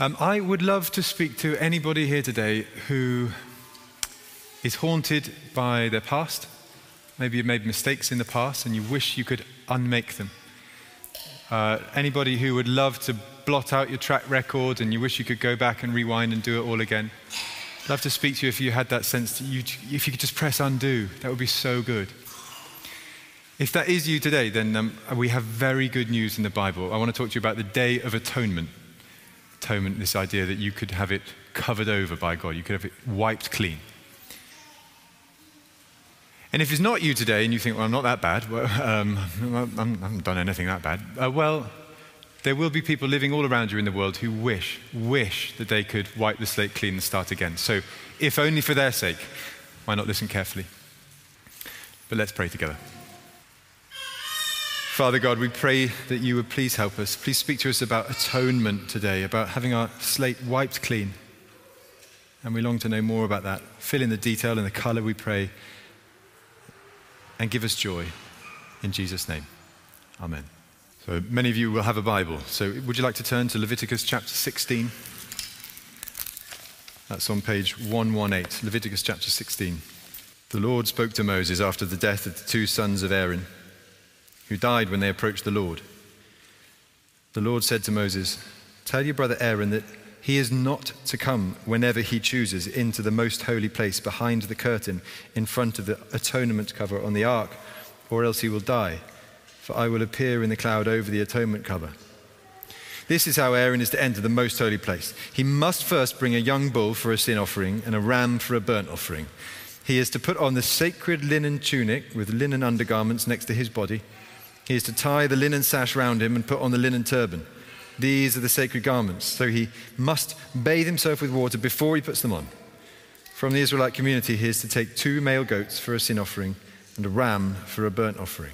Um, I would love to speak to anybody here today who is haunted by their past. Maybe you've made mistakes in the past and you wish you could unmake them. Uh, anybody who would love to blot out your track record and you wish you could go back and rewind and do it all again. I'd love to speak to you if you had that sense, that you, if you could just press undo, that would be so good. If that is you today, then um, we have very good news in the Bible. I want to talk to you about the Day of Atonement. Atonement, this idea that you could have it covered over by God, you could have it wiped clean. And if it's not you today and you think, well, I'm not that bad, well, um, I haven't done anything that bad, uh, well, there will be people living all around you in the world who wish, wish that they could wipe the slate clean and start again. So, if only for their sake, why not listen carefully? But let's pray together. Father God, we pray that you would please help us. Please speak to us about atonement today, about having our slate wiped clean. And we long to know more about that. Fill in the detail and the color, we pray. And give us joy. In Jesus' name. Amen. So many of you will have a Bible. So would you like to turn to Leviticus chapter 16? That's on page 118, Leviticus chapter 16. The Lord spoke to Moses after the death of the two sons of Aaron, who died when they approached the Lord. The Lord said to Moses, Tell your brother Aaron that he is not to come whenever he chooses into the most holy place behind the curtain in front of the atonement cover on the ark, or else he will die for I will appear in the cloud over the atonement cover. This is how Aaron is to enter the most holy place. He must first bring a young bull for a sin offering and a ram for a burnt offering. He is to put on the sacred linen tunic with linen undergarments next to his body. He is to tie the linen sash round him and put on the linen turban. These are the sacred garments, so he must bathe himself with water before he puts them on. From the Israelite community, he is to take two male goats for a sin offering and a ram for a burnt offering.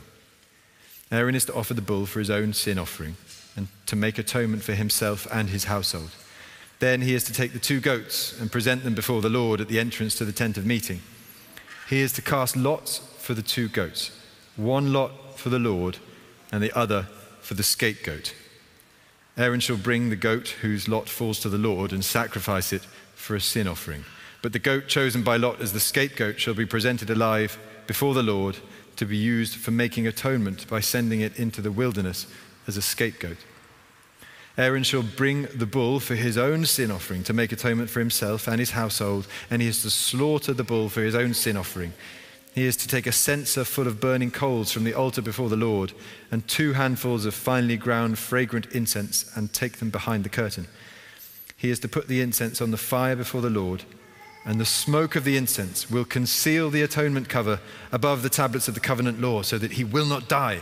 Aaron is to offer the bull for his own sin offering and to make atonement for himself and his household. Then he is to take the two goats and present them before the Lord at the entrance to the tent of meeting. He is to cast lots for the two goats, one lot for the Lord and the other for the scapegoat. Aaron shall bring the goat whose lot falls to the Lord and sacrifice it for a sin offering. But the goat chosen by Lot as the scapegoat shall be presented alive before the Lord to be used for making atonement by sending it into the wilderness as a scapegoat. Aaron shall bring the bull for his own sin offering to make atonement for himself and his household, and he is to slaughter the bull for his own sin offering. He is to take a censer full of burning coals from the altar before the Lord, and two handfuls of finely ground fragrant incense, and take them behind the curtain. He is to put the incense on the fire before the Lord and the smoke of the incense will conceal the atonement cover above the tablets of the covenant law so that he will not die.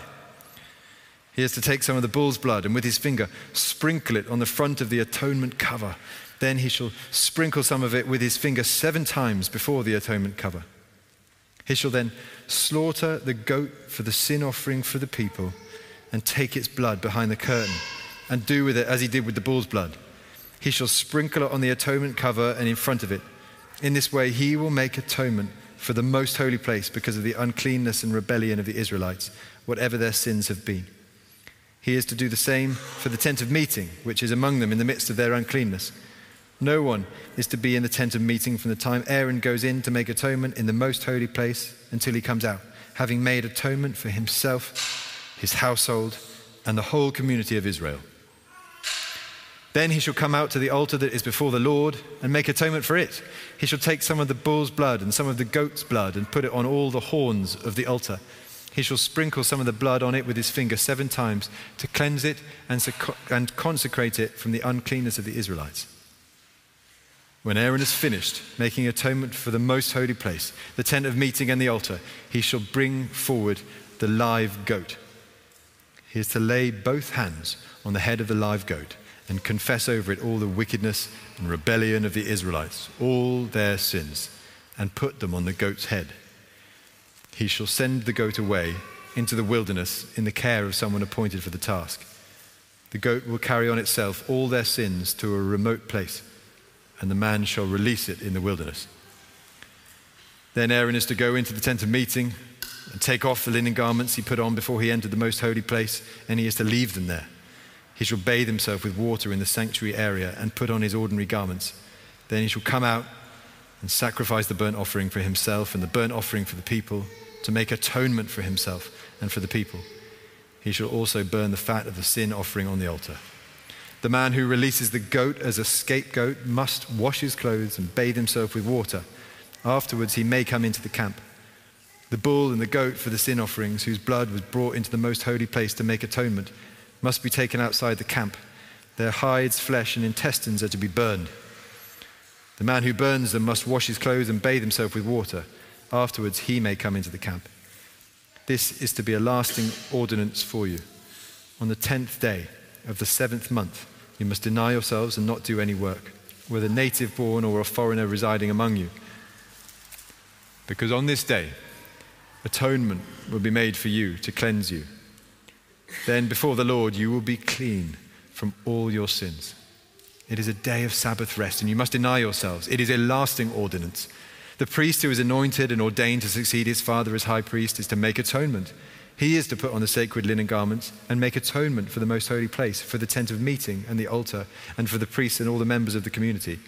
He is to take some of the bull's blood and with his finger sprinkle it on the front of the atonement cover. Then he shall sprinkle some of it with his finger seven times before the atonement cover. He shall then slaughter the goat for the sin offering for the people and take its blood behind the curtain and do with it as he did with the bull's blood. He shall sprinkle it on the atonement cover and in front of it in this way, he will make atonement for the most holy place because of the uncleanness and rebellion of the Israelites, whatever their sins have been. He is to do the same for the tent of meeting, which is among them in the midst of their uncleanness. No one is to be in the tent of meeting from the time Aaron goes in to make atonement in the most holy place until he comes out, having made atonement for himself, his household, and the whole community of Israel. Then he shall come out to the altar that is before the Lord and make atonement for it. He shall take some of the bull's blood and some of the goat's blood and put it on all the horns of the altar. He shall sprinkle some of the blood on it with his finger seven times to cleanse it and, and consecrate it from the uncleanness of the Israelites. When Aaron has finished making atonement for the most holy place, the tent of meeting and the altar, he shall bring forward the live goat. He is to lay both hands on the head of the live goat and confess over it all the wickedness and rebellion of the Israelites, all their sins, and put them on the goat's head. He shall send the goat away into the wilderness in the care of someone appointed for the task. The goat will carry on itself all their sins to a remote place, and the man shall release it in the wilderness. Then Aaron is to go into the tent of meeting and take off the linen garments he put on before he entered the most holy place, and he is to leave them there. He shall bathe himself with water in the sanctuary area and put on his ordinary garments. Then he shall come out and sacrifice the burnt offering for himself and the burnt offering for the people to make atonement for himself and for the people. He shall also burn the fat of the sin offering on the altar. The man who releases the goat as a scapegoat must wash his clothes and bathe himself with water. Afterwards, he may come into the camp. The bull and the goat for the sin offerings, whose blood was brought into the most holy place to make atonement, must be taken outside the camp. Their hides, flesh, and intestines are to be burned. The man who burns them must wash his clothes and bathe himself with water. Afterwards, he may come into the camp. This is to be a lasting ordinance for you. On the tenth day of the seventh month, you must deny yourselves and not do any work, whether native born or a foreigner residing among you. Because on this day, atonement will be made for you to cleanse you. Then before the Lord, you will be clean from all your sins. It is a day of Sabbath rest, and you must deny yourselves. It is a lasting ordinance. The priest who is anointed and ordained to succeed his father as high priest is to make atonement he is to put on the sacred linen garments and make atonement for the most holy place, for the tent of meeting and the altar, and for the priests and all the members of the community.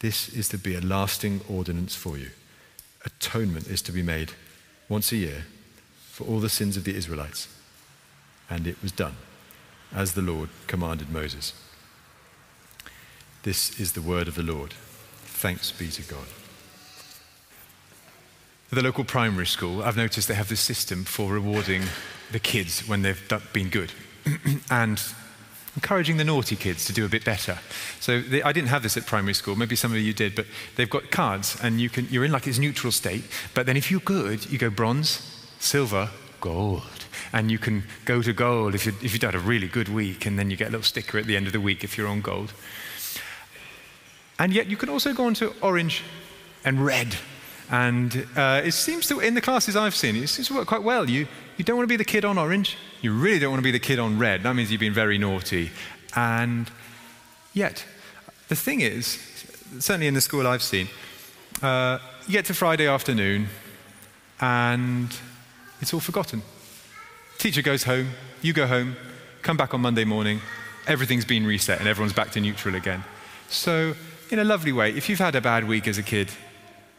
This is to be a lasting ordinance for you. Atonement is to be made once a year for all the sins of the Israelites. And it was done, as the Lord commanded Moses. This is the word of the Lord. Thanks be to God. The local primary school, I've noticed they have this system for rewarding the kids when they've been good and encouraging the naughty kids to do a bit better. So they, I didn't have this at primary school. Maybe some of you did, but they've got cards and you can, you're in like this neutral state. But then if you're good, you go bronze, silver, gold. And you can go to gold if, you, if you've had a really good week, and then you get a little sticker at the end of the week if you're on gold. And yet you can also go on to orange and red and uh, it seems to, in the classes I've seen, it seems to work quite well. You, you don't want to be the kid on orange. You really don't want to be the kid on red. That means you've been very naughty. And yet, the thing is, certainly in the school I've seen, uh, you get to Friday afternoon and it's all forgotten. Teacher goes home, you go home, come back on Monday morning, everything's been reset and everyone's back to neutral again. So, in a lovely way, if you've had a bad week as a kid,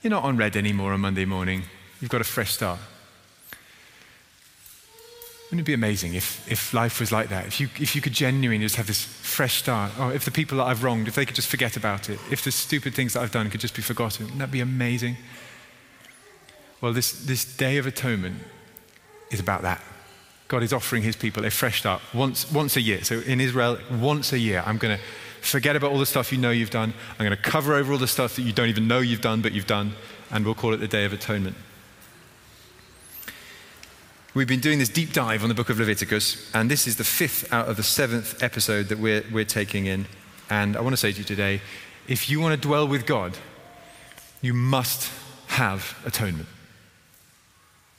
you're not on red anymore on Monday morning. You've got a fresh start. Wouldn't it be amazing if, if life was like that? If you, if you could genuinely just have this fresh start? Or if the people that I've wronged, if they could just forget about it? If the stupid things that I've done could just be forgotten? Wouldn't that be amazing? Well, this, this Day of Atonement is about that. God is offering his people a fresh start once, once a year. So in Israel, once a year, I'm going to Forget about all the stuff you know you've done. I'm going to cover over all the stuff that you don't even know you've done, but you've done, and we'll call it the Day of Atonement. We've been doing this deep dive on the book of Leviticus, and this is the fifth out of the seventh episode that we're, we're taking in. And I want to say to you today if you want to dwell with God, you must have atonement.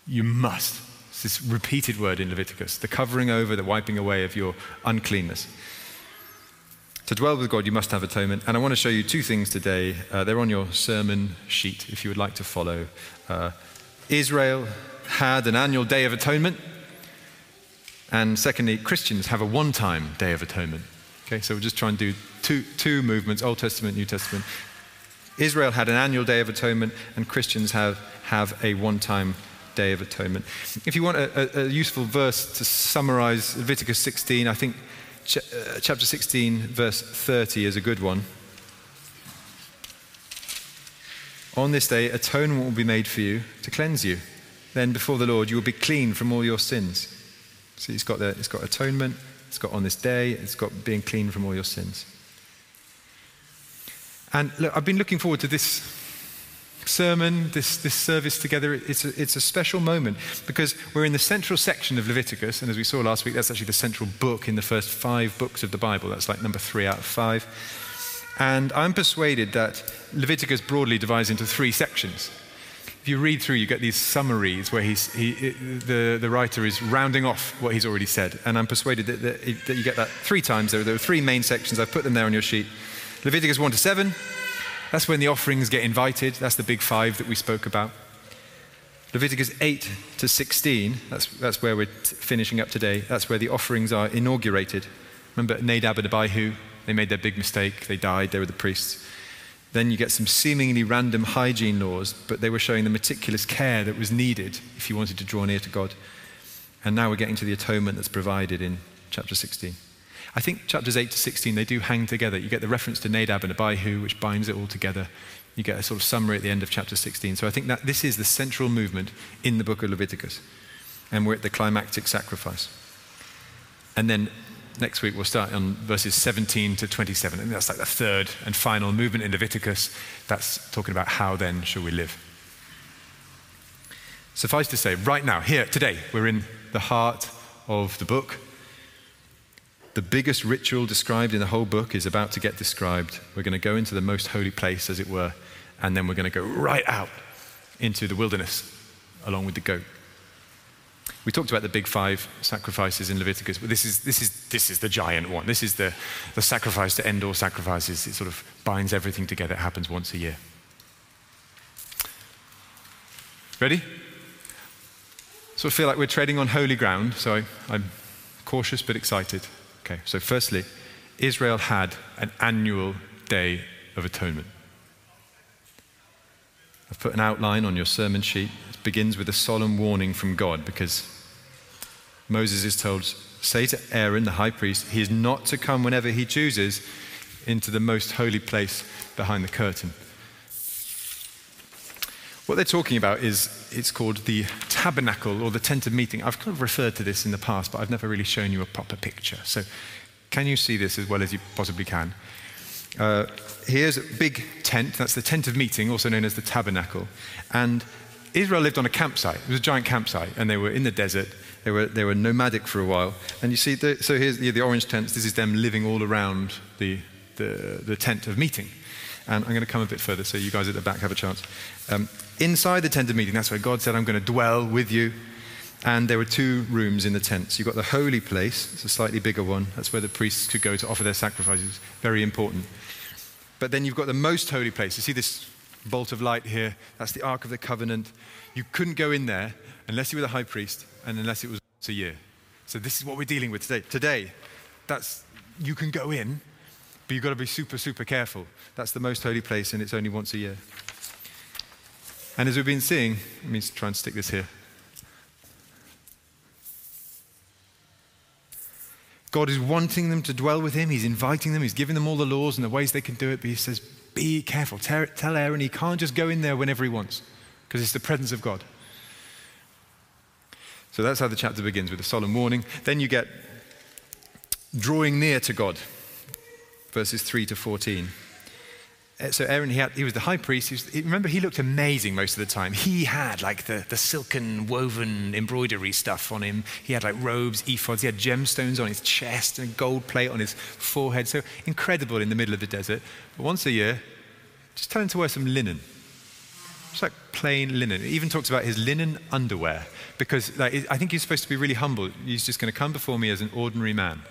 You must. It's this repeated word in Leviticus the covering over, the wiping away of your uncleanness. To dwell with God, you must have atonement. And I want to show you two things today. Uh, they're on your sermon sheet if you would like to follow. Uh, Israel had an annual day of atonement. And secondly, Christians have a one time day of atonement. Okay, so we'll just try and do two, two movements Old Testament, New Testament. Israel had an annual day of atonement, and Christians have, have a one time day of atonement. If you want a, a, a useful verse to summarize Leviticus 16, I think Uh, chapter 16, verse 30 is a good one. On this day, atonement will be made for you to cleanse you. Then before the Lord, you will be clean from all your sins. See, it's got, the, it's got atonement, it's got on this day, it's got being clean from all your sins. And look, I've been looking forward to this sermon, this, this service together, it's a, it's a special moment because we're in the central section of Leviticus. And as we saw last week, that's actually the central book in the first five books of the Bible. That's like number three out of five. And I'm persuaded that Leviticus broadly divides into three sections. If you read through, you get these summaries where he's, he, the, the writer is rounding off what he's already said. And I'm persuaded that, that, that you get that three times. There, there are three main sections. I've put them there on your sheet Leviticus 1 to 7, that's when the offerings get invited. That's the big five that we spoke about. Leviticus 8 to 16, that's, that's where we're finishing up today. That's where the offerings are inaugurated. Remember Nadab and Abihu? They made their big mistake. They died. They were the priests. Then you get some seemingly random hygiene laws, but they were showing the meticulous care that was needed if you wanted to draw near to God. And now we're getting to the atonement that's provided in chapter 16. I think chapters 8 to 16, they do hang together. You get the reference to Nadab and Abihu, which binds it all together. You get a sort of summary at the end of chapter 16. So I think that this is the central movement in the book of Leviticus. And we're at the climactic sacrifice. And then next week we'll start on verses 17 to 27. And that's like the third and final movement in Leviticus. That's talking about how then shall we live. Suffice to say, right now, here, today, we're in the heart of the book. The biggest ritual described in the whole book is about to get described. We're going to go into the most holy place, as it were, and then we're going to go right out into the wilderness along with the goat. We talked about the big five sacrifices in Leviticus, but this is, this is, this is the giant one. This is the, the sacrifice to end all sacrifices. It sort of binds everything together. It happens once a year. Ready? Sort of feel like we're treading on holy ground, so I, I'm cautious but excited. Okay, so firstly, Israel had an annual day of atonement. I've put an outline on your sermon sheet. It begins with a solemn warning from God because Moses is told, Say to Aaron, the high priest, he is not to come whenever he chooses into the most holy place behind the curtain. What they're talking about is it's called the tabernacle or the tent of meeting. I've kind of referred to this in the past, but I've never really shown you a proper picture. So, can you see this as well as you possibly can? Uh, here's a big tent. That's the tent of meeting, also known as the tabernacle. And Israel lived on a campsite. It was a giant campsite, and they were in the desert. They were, they were nomadic for a while. And you see, the, so here's the, the orange tents. This is them living all around the, the, the, tent of meeting. And I'm going to come a bit further so you guys at the back have a chance. Um, inside the tent of meeting, that's where God said, I'm going to dwell with you. And there were two rooms in the tent. So you've got the holy place, it's a slightly bigger one. That's where the priests could go to offer their sacrifices. Very important. But then you've got the most holy place. You see this bolt of light here? That's the Ark of the Covenant. You couldn't go in there unless you were the high priest and unless it was once a year. So this is what we're dealing with today. Today, that's you can go in, but you've got to be super, super careful. That's the most holy place, and it's only once a year. And as we've been seeing, let me try and stick this here. God is wanting them to dwell with Him. He's inviting them. He's giving them all the laws and the ways they can do it. But He says, Be careful. Tell Aaron he can't just go in there whenever he wants because it's the presence of God. So that's how the chapter begins with a solemn warning. Then you get drawing near to God, verses 3 to 14. Uh, so Aaron, he, had, he was the high priest. He was, remember, he looked amazing most of the time. He had like the, the silken woven embroidery stuff on him. He had like robes, ephods. He had gemstones on his chest and a gold plate on his forehead. So incredible in the middle of the desert. But once a year, just tell him to wear some linen. Just like plain linen. It even talks about his linen underwear because like, I think he's supposed to be really humble. He's just going to come before me as an ordinary man.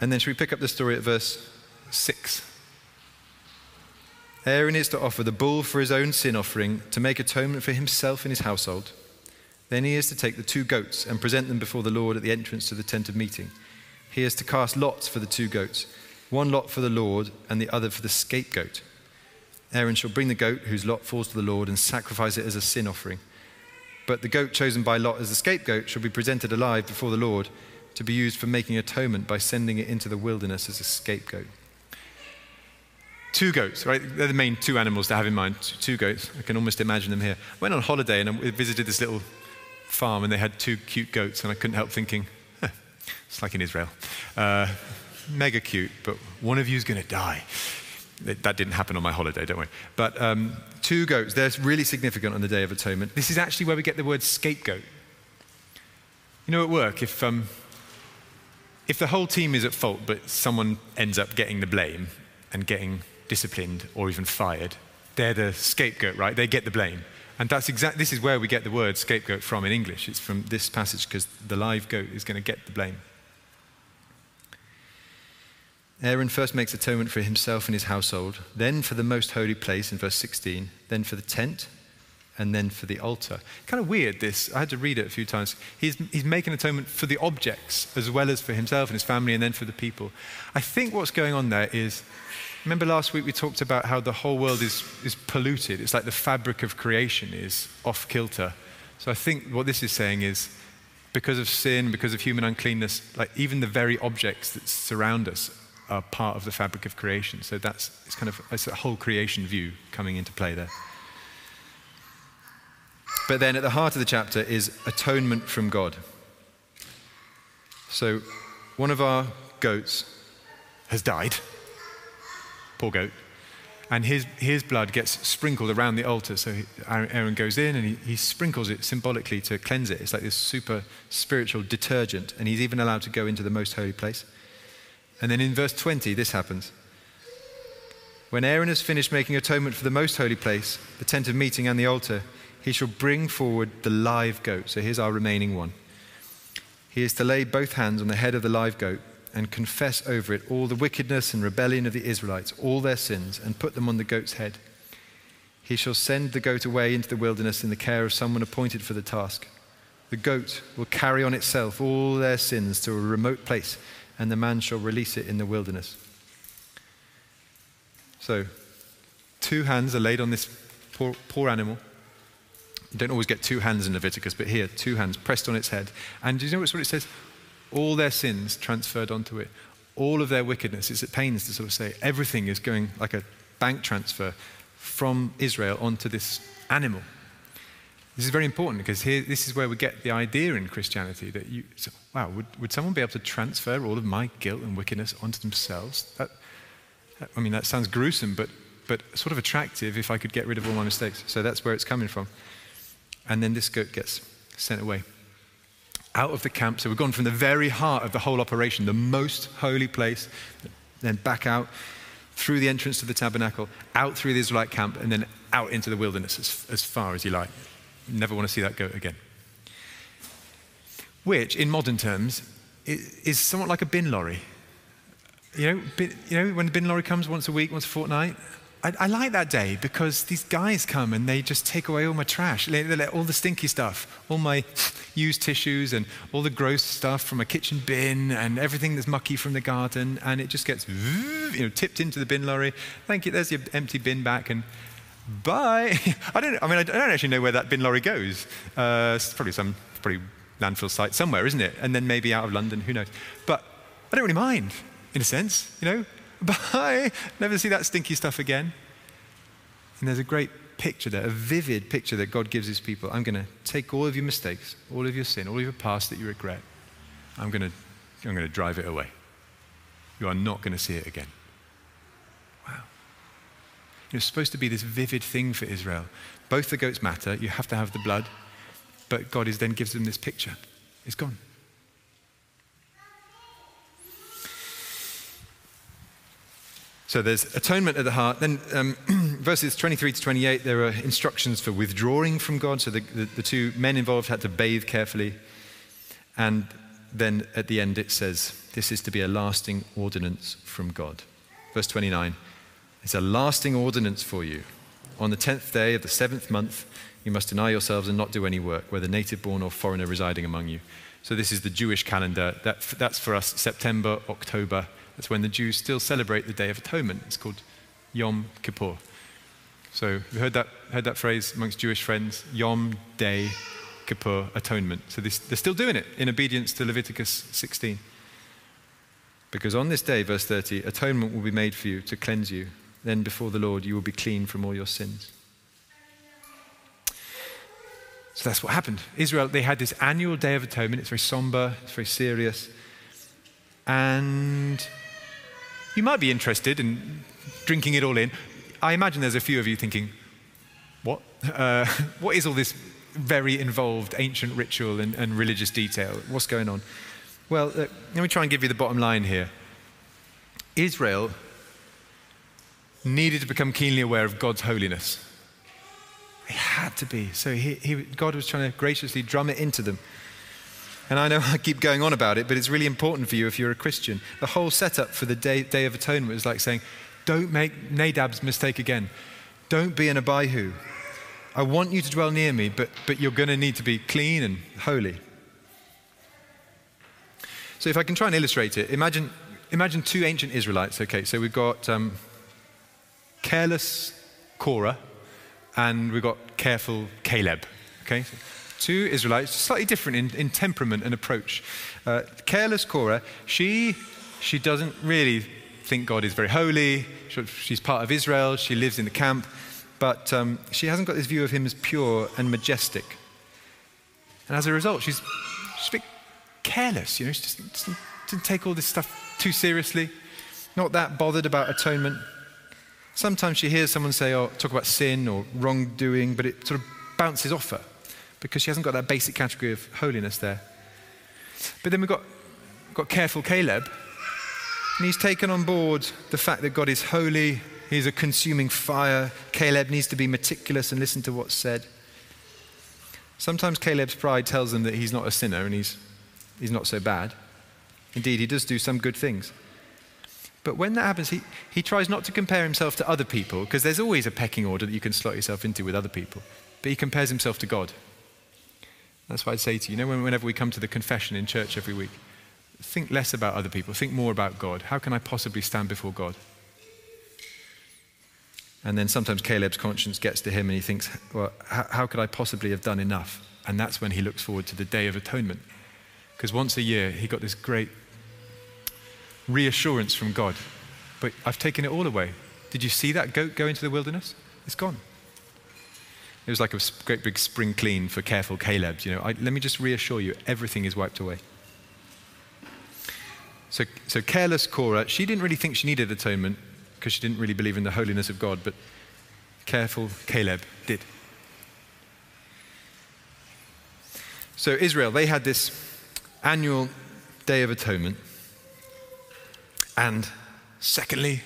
And then should we pick up the story at verse 6? Aaron is to offer the bull for his own sin offering to make atonement for himself and his household. Then he is to take the two goats and present them before the Lord at the entrance to the tent of meeting. He is to cast lots for the two goats, one lot for the Lord and the other for the scapegoat. Aaron shall bring the goat whose lot falls to the Lord and sacrifice it as a sin offering. But the goat chosen by Lot as the scapegoat shall be presented alive before the Lord to be used for making atonement by sending it into the wilderness as a scapegoat. Two goats, right? They're the main two animals to have in mind. Two goats. I can almost imagine them here. I went on holiday and I visited this little farm and they had two cute goats, and I couldn't help thinking, huh, it's like in Israel. Uh, mega cute, but one of you is going to die. That didn't happen on my holiday, don't worry. But um, two goats, they're really significant on the Day of Atonement. This is actually where we get the word scapegoat. You know, at work, if, um, if the whole team is at fault, but someone ends up getting the blame and getting disciplined or even fired, they're the scapegoat, right? They get the blame. And that's exact, this is where we get the word scapegoat from in English. It's from this passage because the live goat is going to get the blame. Aaron first makes atonement for himself and his household, then for the most holy place in verse 16, then for the tent, and then for the altar. Kind of weird, this. I had to read it a few times. He's, he's making atonement for the objects as well as for himself and his family and then for the people. I think what's going on there is remember last week we talked about how the whole world is, is polluted. It's like the fabric of creation is off kilter. So I think what this is saying is because of sin, because of human uncleanness, like even the very objects that surround us are part of the fabric of creation. So that's it's kind of it's a whole creation view coming into play there. But then at the heart of the chapter is atonement from God. So one of our goats has died. Poor goat. And his, his blood gets sprinkled around the altar. So Aaron goes in and he, he sprinkles it symbolically to cleanse it. It's like this super spiritual detergent. And he's even allowed to go into the most holy place. And then in verse 20, this happens. When Aaron has finished making atonement for the most holy place, the tent of meeting, and the altar, he shall bring forward the live goat. So here's our remaining one. He is to lay both hands on the head of the live goat and confess over it all the wickedness and rebellion of the Israelites, all their sins, and put them on the goat's head. He shall send the goat away into the wilderness in the care of someone appointed for the task. The goat will carry on itself all their sins to a remote place, and the man shall release it in the wilderness. So, two hands are laid on this poor, poor animal you don't always get two hands in Leviticus, but here, two hands pressed on its head. And do you know what it says? All their sins transferred onto it. All of their wickedness. It's at pains to sort of say everything is going like a bank transfer from Israel onto this animal. This is very important because here, this is where we get the idea in Christianity that you, so, wow, would, would someone be able to transfer all of my guilt and wickedness onto themselves? That, I mean, that sounds gruesome, but, but sort of attractive if I could get rid of all my mistakes. So that's where it's coming from. And then this goat gets sent away out of the camp. So we've gone from the very heart of the whole operation, the most holy place, then back out through the entrance to the tabernacle, out through the Israelite camp, and then out into the wilderness as, as far as you like. Never want to see that goat again. Which, in modern terms, is somewhat like a bin lorry. You know, bin, you know, when the bin lorry comes once a week, once a fortnight, I, I, like that day because these guys come and they just take away all my trash, all the stinky stuff, all my used tissues and all the gross stuff from a kitchen bin and everything that's mucky from the garden, and it just gets you know, tipped into the bin lorry. Thank you, there's your empty bin back, and bye. I don't, I mean, I don't actually know where that bin lorry goes. Uh, it's probably some probably landfill site somewhere, isn't it? And then maybe out of London, who knows? But I don't really mind, in a sense, you know? Bye. Never see that stinky stuff again. And there's a great picture there, a vivid picture that God gives his people. I'm going to take all of your mistakes, all of your sin, all of your past that you regret. I'm going to, I'm going to drive it away. You are not going to see it again. Wow. It's supposed to be this vivid thing for Israel. Both the goats matter. You have to have the blood. But God is then gives them this picture. It's gone. So there's atonement at the heart. Then um, verses 23 to 28, there are instructions for withdrawing from God. So the, the, the, two men involved had to bathe carefully. And then at the end, it says, This is to be a lasting ordinance from God. Verse 29 It's a lasting ordinance for you. On the tenth day of the seventh month, you must deny yourselves and not do any work, whether native born or foreigner residing among you. So this is the Jewish calendar. That, that's for us September, October, that's when the Jews still celebrate the Day of Atonement. It's called Yom Kippur. So we heard that, heard that phrase amongst Jewish friends? Yom Day Kippur Atonement. So this, they're still doing it in obedience to Leviticus 16. Because on this day, verse 30, atonement will be made for you to cleanse you. Then before the Lord, you will be clean from all your sins. So that's what happened. Israel, they had this annual day of atonement. It's very somber, it's very serious. And you might be interested in drinking it all in. I imagine there's a few of you thinking, what? Uh, what is all this very involved ancient ritual and, and religious detail? What's going on? Well, uh, let me try and give you the bottom line here. Israel needed to become keenly aware of God's holiness. They had to be. So he, he, God was trying to graciously drum it into them. And I know I keep going on about it, but it's really important for you if you're a Christian. The whole setup for the Day, day of Atonement is like saying, don't make Nadab's mistake again. Don't be an Abihu. I want you to dwell near me, but, but you're going to need to be clean and holy. So, if I can try and illustrate it, imagine, imagine two ancient Israelites. Okay, so we've got um, careless Korah and we've got careful Caleb. Okay, so two Israelites, slightly different in, in temperament and approach. Uh, careless Korah, she, she doesn't really think God is very holy. She's part of Israel. She lives in the camp. But um, she hasn't got this view of him as pure and majestic. And as a result, she's, she's a bit careless. You know, she just, just didn't take all this stuff too seriously. Not that bothered about atonement. Sometimes she hears someone say, oh, talk about sin or wrongdoing, but it sort of bounces off her because she hasn't got that basic category of holiness there. But then we've got, got careful Caleb, and he's taken on board the fact that God is holy, he's a consuming fire. Caleb needs to be meticulous and listen to what's said. Sometimes Caleb's pride tells him that he's not a sinner and he's, he's not so bad. Indeed, he does do some good things. But when that happens, he, he tries not to compare himself to other people, because there's always a pecking order that you can slot yourself into with other people. But he compares himself to God. That's what I'd say to you. You know, whenever we come to the confession in church every week, think less about other people, think more about God. How can I possibly stand before God? And then sometimes Caleb's conscience gets to him and he thinks, well, how, how could I possibly have done enough? And that's when he looks forward to the Day of Atonement. Because once a year, he got this great reassurance from God. But I've taken it all away. Did you see that goat go into the wilderness? It's gone. It was like a great big spring clean for careful Caleb. You know, I, let me just reassure you, everything is wiped away. So, so careless Korah, she didn't really think she needed atonement because she didn't really believe in the holiness of God, but careful Caleb did. So Israel, they had this annual Day of Atonement. And secondly,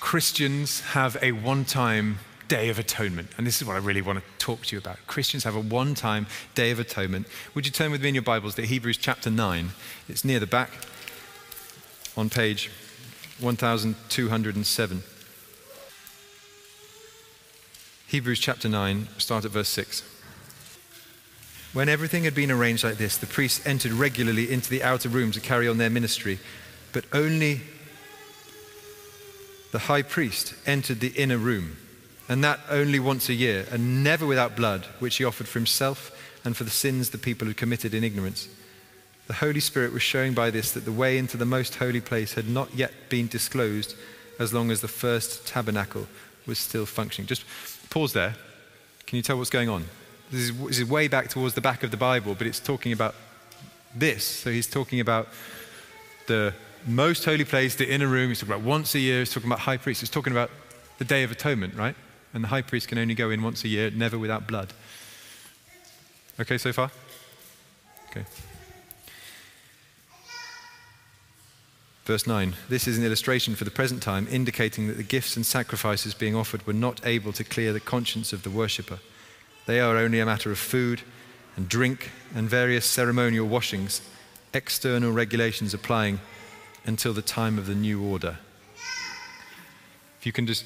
Christians have a one time Day of Atonement. And this is what I really want to talk to you about. Christians have a one time Day of Atonement. Would you turn with me in your Bibles to Hebrews chapter 9? It's near the back on page 1207. Hebrews chapter 9, start at verse 6. When everything had been arranged like this, the priests entered regularly into the outer room to carry on their ministry but only the high priest entered the inner room, and that only once a year, and never without blood, which he offered for himself and for the sins the people had committed in ignorance. The Holy Spirit was showing by this that the way into the most holy place had not yet been disclosed as long as the first tabernacle was still functioning. Just pause there. Can you tell what's going on? This is, this is way back towards the back of the Bible, but it's talking about this. So he's talking about the most holy place, the inner room. He's talking about once a year. He's talking about high priests. He's talking about the Day of Atonement, right? And the high priest can only go in once a year, never without blood. Okay, so far? Okay. Verse 9 This is an illustration for the present time, indicating that the gifts and sacrifices being offered were not able to clear the conscience of the worshipper. They are only a matter of food and drink and various ceremonial washings, external regulations applying until the time of the new order. If you can just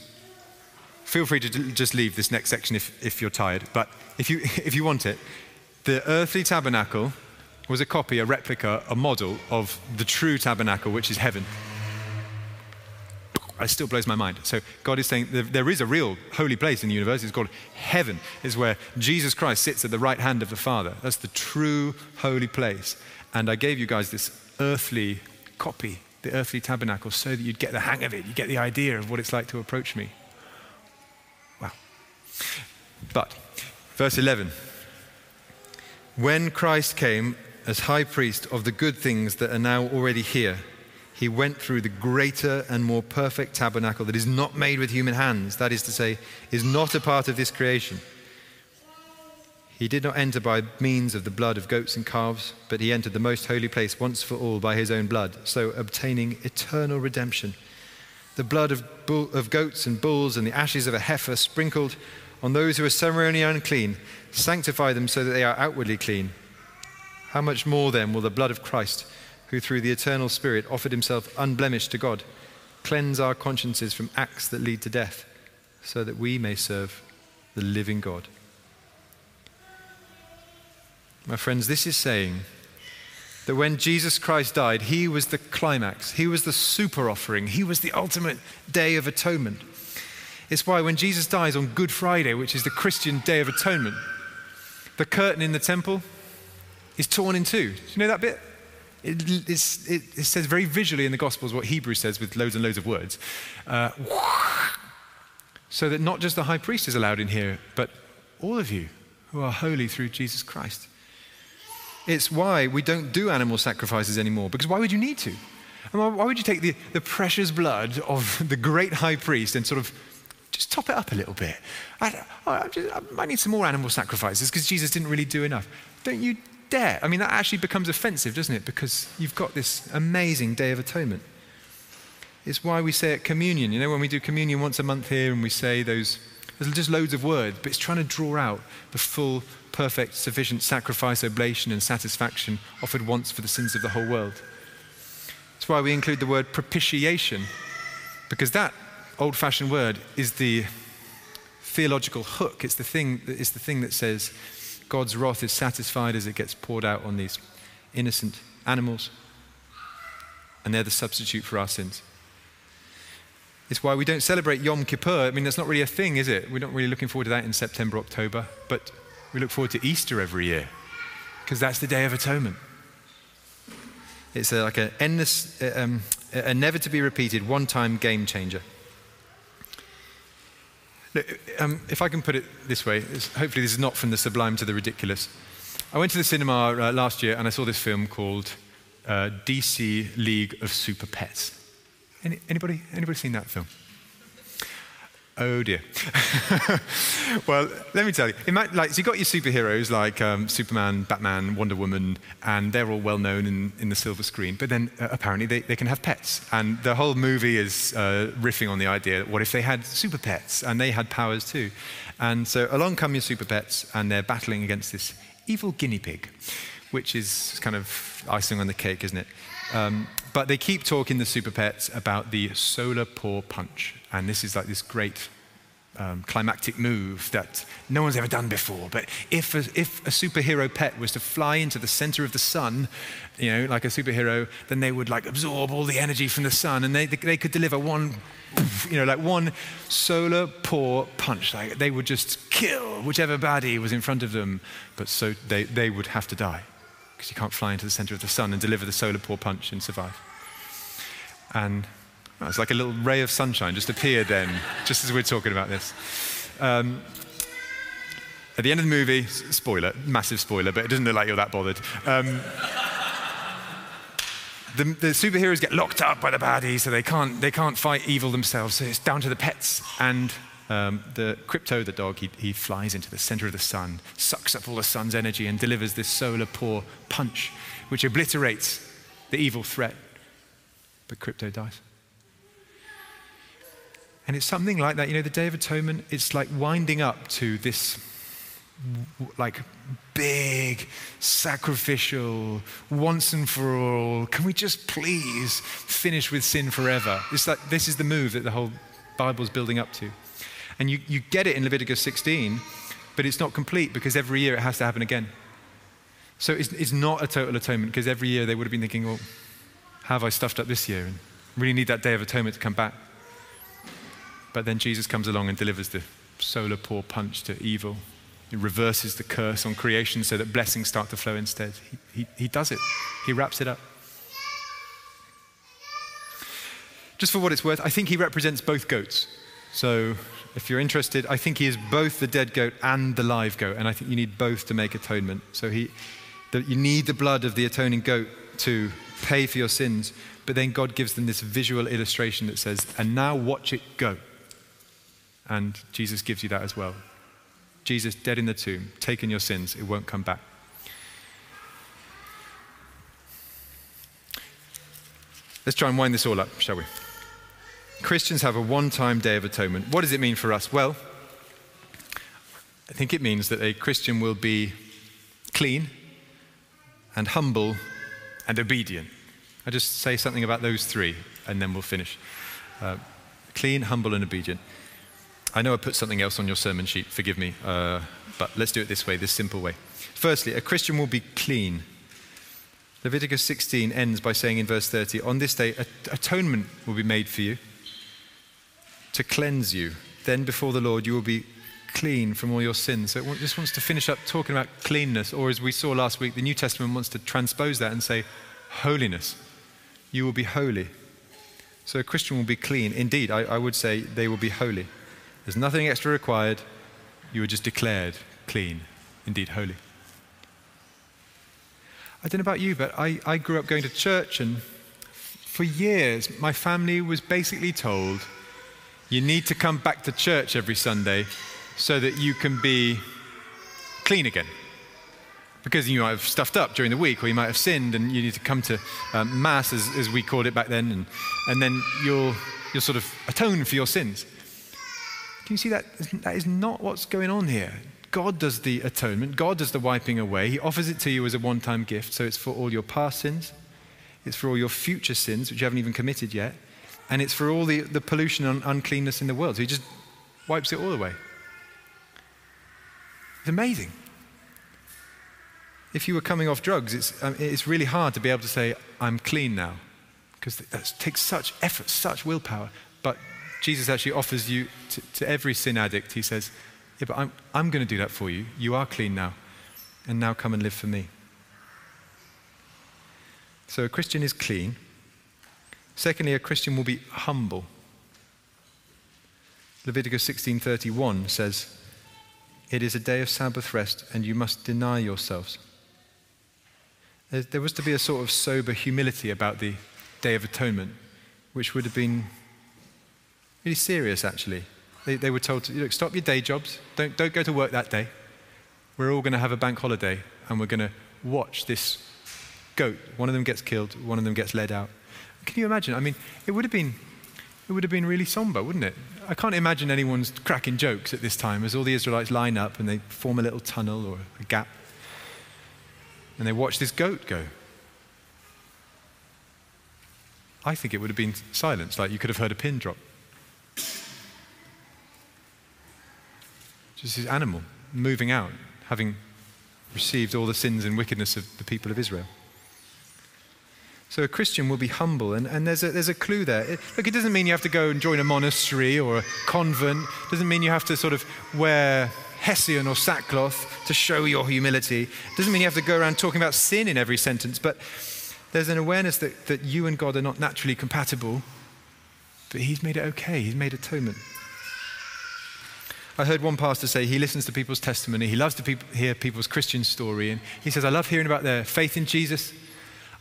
feel free to just leave this next section if, if you're tired, but if you, if you want it, the earthly tabernacle was a copy, a replica, a model of the true tabernacle, which is heaven. It still blows my mind. So God is saying there is a real holy place in the universe. It's called heaven. Is where Jesus Christ sits at the right hand of the Father. That's the true holy place. And I gave you guys this earthly copy the earthly tabernacle so that you'd get the hang of it, you get the idea of what it's like to approach me. But, verse 11 When Christ came as high priest of the good things that are now already here, he went through the greater and more perfect tabernacle that is not made with human hands, that is to say, is not a part of this creation. He did not enter by means of the blood of goats and calves, but he entered the most holy place once for all by his own blood, so obtaining eternal redemption. The blood of, bull, of goats and bulls and the ashes of a heifer sprinkled on those who are ceremonially unclean sanctify them so that they are outwardly clean. How much more then will the blood of Christ, who through the eternal Spirit offered himself unblemished to God, cleanse our consciences from acts that lead to death, so that we may serve the living God. My friends, this is saying that when Jesus Christ died, he was the climax, he was the super offering, he was the ultimate day of atonement. It's why when Jesus dies on Good Friday, which is the Christian Day of Atonement, the curtain in the temple is torn in two. Do you know that bit? It, it, it, says very visually in the Gospels what Hebrew says with loads and loads of words. Uh, so that not just the high priest is allowed in here, but all of you who are holy through Jesus Christ. It's why we don't do animal sacrifices anymore, because why would you need to? And why would you take the, the precious blood of the great high priest and sort of just top it up a little bit? I, I, just, I might need some more animal sacrifices because Jesus didn't really do enough. Don't you dare. I mean, that actually becomes offensive, doesn't it? Because you've got this amazing Day of Atonement. It's why we say at communion. You know, when we do communion once a month here and we say those, there's just loads of words, but it's trying to draw out the full, perfect, sufficient sacrifice, oblation, and satisfaction offered once for the sins of the whole world. It's why we include the word propitiation, because that old fashioned word is the theological hook. It's the, thing, it's the thing that says God's wrath is satisfied as it gets poured out on these innocent animals, and they're the substitute for our sins. It's why we don't celebrate Yom Kippur. I mean, that's not really a thing, is it? We're not really looking forward to that in September, October, but we look forward to Easter every year because that's the Day of Atonement. It's like a, endless, um, a never to be repeated, one time game changer. Look, um, if I can put it this way, hopefully this is not from the sublime to the ridiculous. I went to the cinema uh, last year and I saw this film called uh, DC League of Super Pets. Any, anybody, anybody seen that film? Oh dear. well, let me tell you. Might, like, so you've got your superheroes like um, Superman, Batman, Wonder Woman, and they're all well known in, in the silver screen. But then uh, apparently they, they can have pets. And the whole movie is uh, riffing on the idea that what if they had super pets and they had powers too? And so along come your super pets and they're battling against this evil guinea pig, which is kind of icing on the cake, isn't it? Um, but they keep talking, the super pets, about the solar paw punch. And this is like this great um, climactic move that no one's ever done before. But if a, if a superhero pet was to fly into the center of the sun, you know, like a superhero, then they would like absorb all the energy from the sun and they, they could deliver one, you know, like one solar paw punch. Like they would just kill whichever baddie was in front of them. But so they, they would have to die because you can't fly into the center of the sun and deliver the solar paw punch and survive. And it's like a little ray of sunshine just appeared then, just as we're talking about this. Um, at the end of the movie, spoiler, massive spoiler, but it doesn't look like you're that bothered. Um, the, the, superheroes get locked up by the baddies, so they can't, they can't fight evil themselves. So it's down to the pets. And um, the Krypto, the dog, he, he flies into the center of the sun, sucks up all the sun's energy, and delivers this solar paw punch, which obliterates the evil threat. But Krypto dies. And it's something like that. You know, the Day of Atonement, it's like winding up to this like big, sacrificial, once and for all. Can we just please finish with sin forever? It's like this is the move that the whole Bible's building up to. And you, you get it in Leviticus 16, but it's not complete because every year it has to happen again. So it's, it's not a total atonement because every year they would have been thinking, well, have I stuffed up this year? And really need that day of atonement to come back. But then Jesus comes along and delivers the solar paw punch to evil. He reverses the curse on creation so that blessings start to flow instead. He, he, he does it, he wraps it up. Just for what it's worth, I think he represents both goats. So if you're interested, I think he is both the dead goat and the live goat, and I think you need both to make atonement. So he, the, you need the blood of the atoning goat to pay for your sins, but then God gives them this visual illustration that says, and now watch it go. And Jesus gives you that as well. Jesus, dead in the tomb, taking your sins, it won't come back. Let's try and wind this all up, shall we? Christians have a one time day of atonement. What does it mean for us? Well, I think it means that a Christian will be clean and humble and obedient. I'll just say something about those three and then we'll finish. Uh, clean, humble, and obedient. I know I put something else on your sermon sheet, forgive me, uh, but let's do it this way, this simple way. Firstly, a Christian will be clean. Leviticus 16 ends by saying in verse 30 On this day, atonement will be made for you to cleanse you. Then before the Lord, you will be clean from all your sins. So it just wants to finish up talking about cleanness, or as we saw last week, the New Testament wants to transpose that and say holiness. You will be holy. So a Christian will be clean. Indeed, I, I would say they will be holy. There's nothing extra required. You are just declared clean, indeed holy. I don't know about you, but I, I grew up going to church, and for years, my family was basically told you need to come back to church every Sunday so that you can be clean again. Because you might have stuffed up during the week, or you might have sinned, and you need to come to um, Mass, as, as, we called it back then, and, and then you'll, you'll sort of atone for your sins. Can you see that? That is not what's going on here. God does the atonement, God does the wiping away. He offers it to you as a one time gift, so it's for all your past sins, it's for all your future sins, which you haven't even committed yet, and it's for all the, the pollution and uncleanness in the world. So He just wipes it all away. It's amazing. If you were coming off drugs, it's, um, it's really hard to be able to say, I'm clean now, because that takes such effort, such willpower. But Jesus actually offers you to, to every sin addict, He says, Yeah, but I'm, I'm going to do that for you. You are clean now, and now come and live for me. So a Christian is clean. Secondly, a Christian will be humble. Leviticus 16:31 says, it is a day of Sabbath rest, and you must deny yourselves. There was to be a sort of sober humility about the Day of Atonement, which would have been really serious, actually. They, they were told to look, stop your day jobs, don't, don't go to work that day. We're all going to have a bank holiday, and we're going to watch this goat. One of them gets killed, one of them gets led out. Can you imagine? I mean, it would have been, it would have been really somber, wouldn't it? I can't imagine anyone's cracking jokes at this time as all the Israelites line up and they form a little tunnel or a gap and they watch this goat go. I think it would have been silence, like you could have heard a pin drop. This animal moving out, having received all the sins and wickedness of the people of Israel. So a Christian will be humble, and, and there's, a, there's a clue there. It, look, it doesn't mean you have to go and join a monastery or a convent. It doesn't mean you have to sort of wear hessian or sackcloth to show your humility. It doesn't mean you have to go around talking about sin in every sentence, but there's an awareness that, that you and God are not naturally compatible, but He's made it okay. He's made atonement. I heard one pastor say he listens to people's testimony. He loves to hear people's Christian story. And he says, I love hearing about their faith in Jesus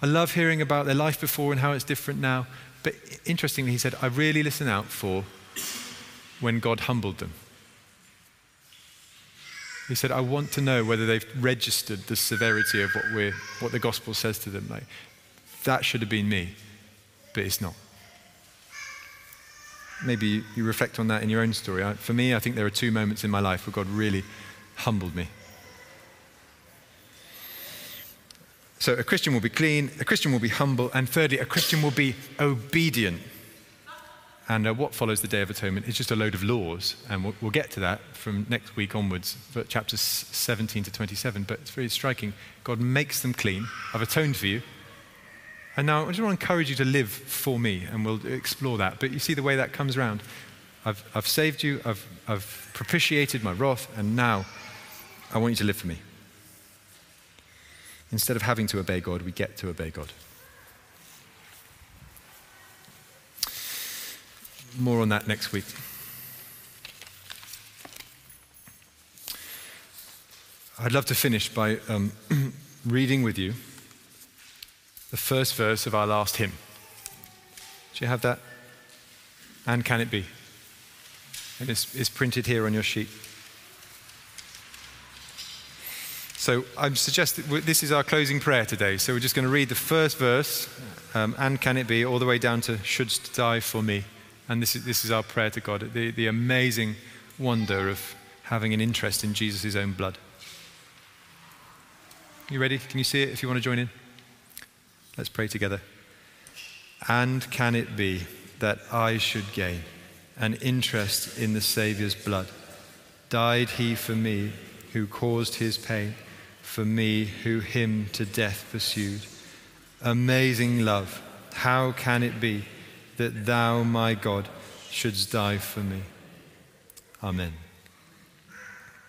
I love hearing about their life before and how it's different now. But interestingly, he said, I really listen out for when God humbled them. He said, I want to know whether they've registered the severity of what, we're, what the gospel says to them. Like, that should have been me, but it's not. Maybe you, reflect on that in your own story. For me, I think there are two moments in my life where God really humbled me. So a Christian will be clean, a Christian will be humble, and thirdly, a Christian will be obedient. And uh, what follows the Day of Atonement is just a load of laws, and we'll, we'll get to that from next week onwards, chapters 17 to 27. But it's very striking. God makes them clean. I've atoned for you. And now I just want to encourage you to live for me, and we'll explore that. But you see the way that comes around. I've, I've saved you, I've, I've propitiated my wrath, and now I want you to live for me. Instead of having to obey God, we get to obey God. More on that next week. I'd love to finish by um, reading with you the first verse of our last hymn. Do you have that? And can it be? And it's, it's printed here on your sheet. So I suggest that this is our closing prayer today. So we're just going to read the first verse, um, and can it be, all the way down to shouldst die for me. And this is, this is our prayer to God, the, the amazing wonder of having an interest in Jesus' own blood. You ready? Can you see it if you want to join in? Let's pray together. And can it be that I should gain an interest in the Saviour's blood. Died he for me who caused his pain, for me who him to death pursued. Amazing love, how can it be that thou, my God, shouldst die for me? Amen.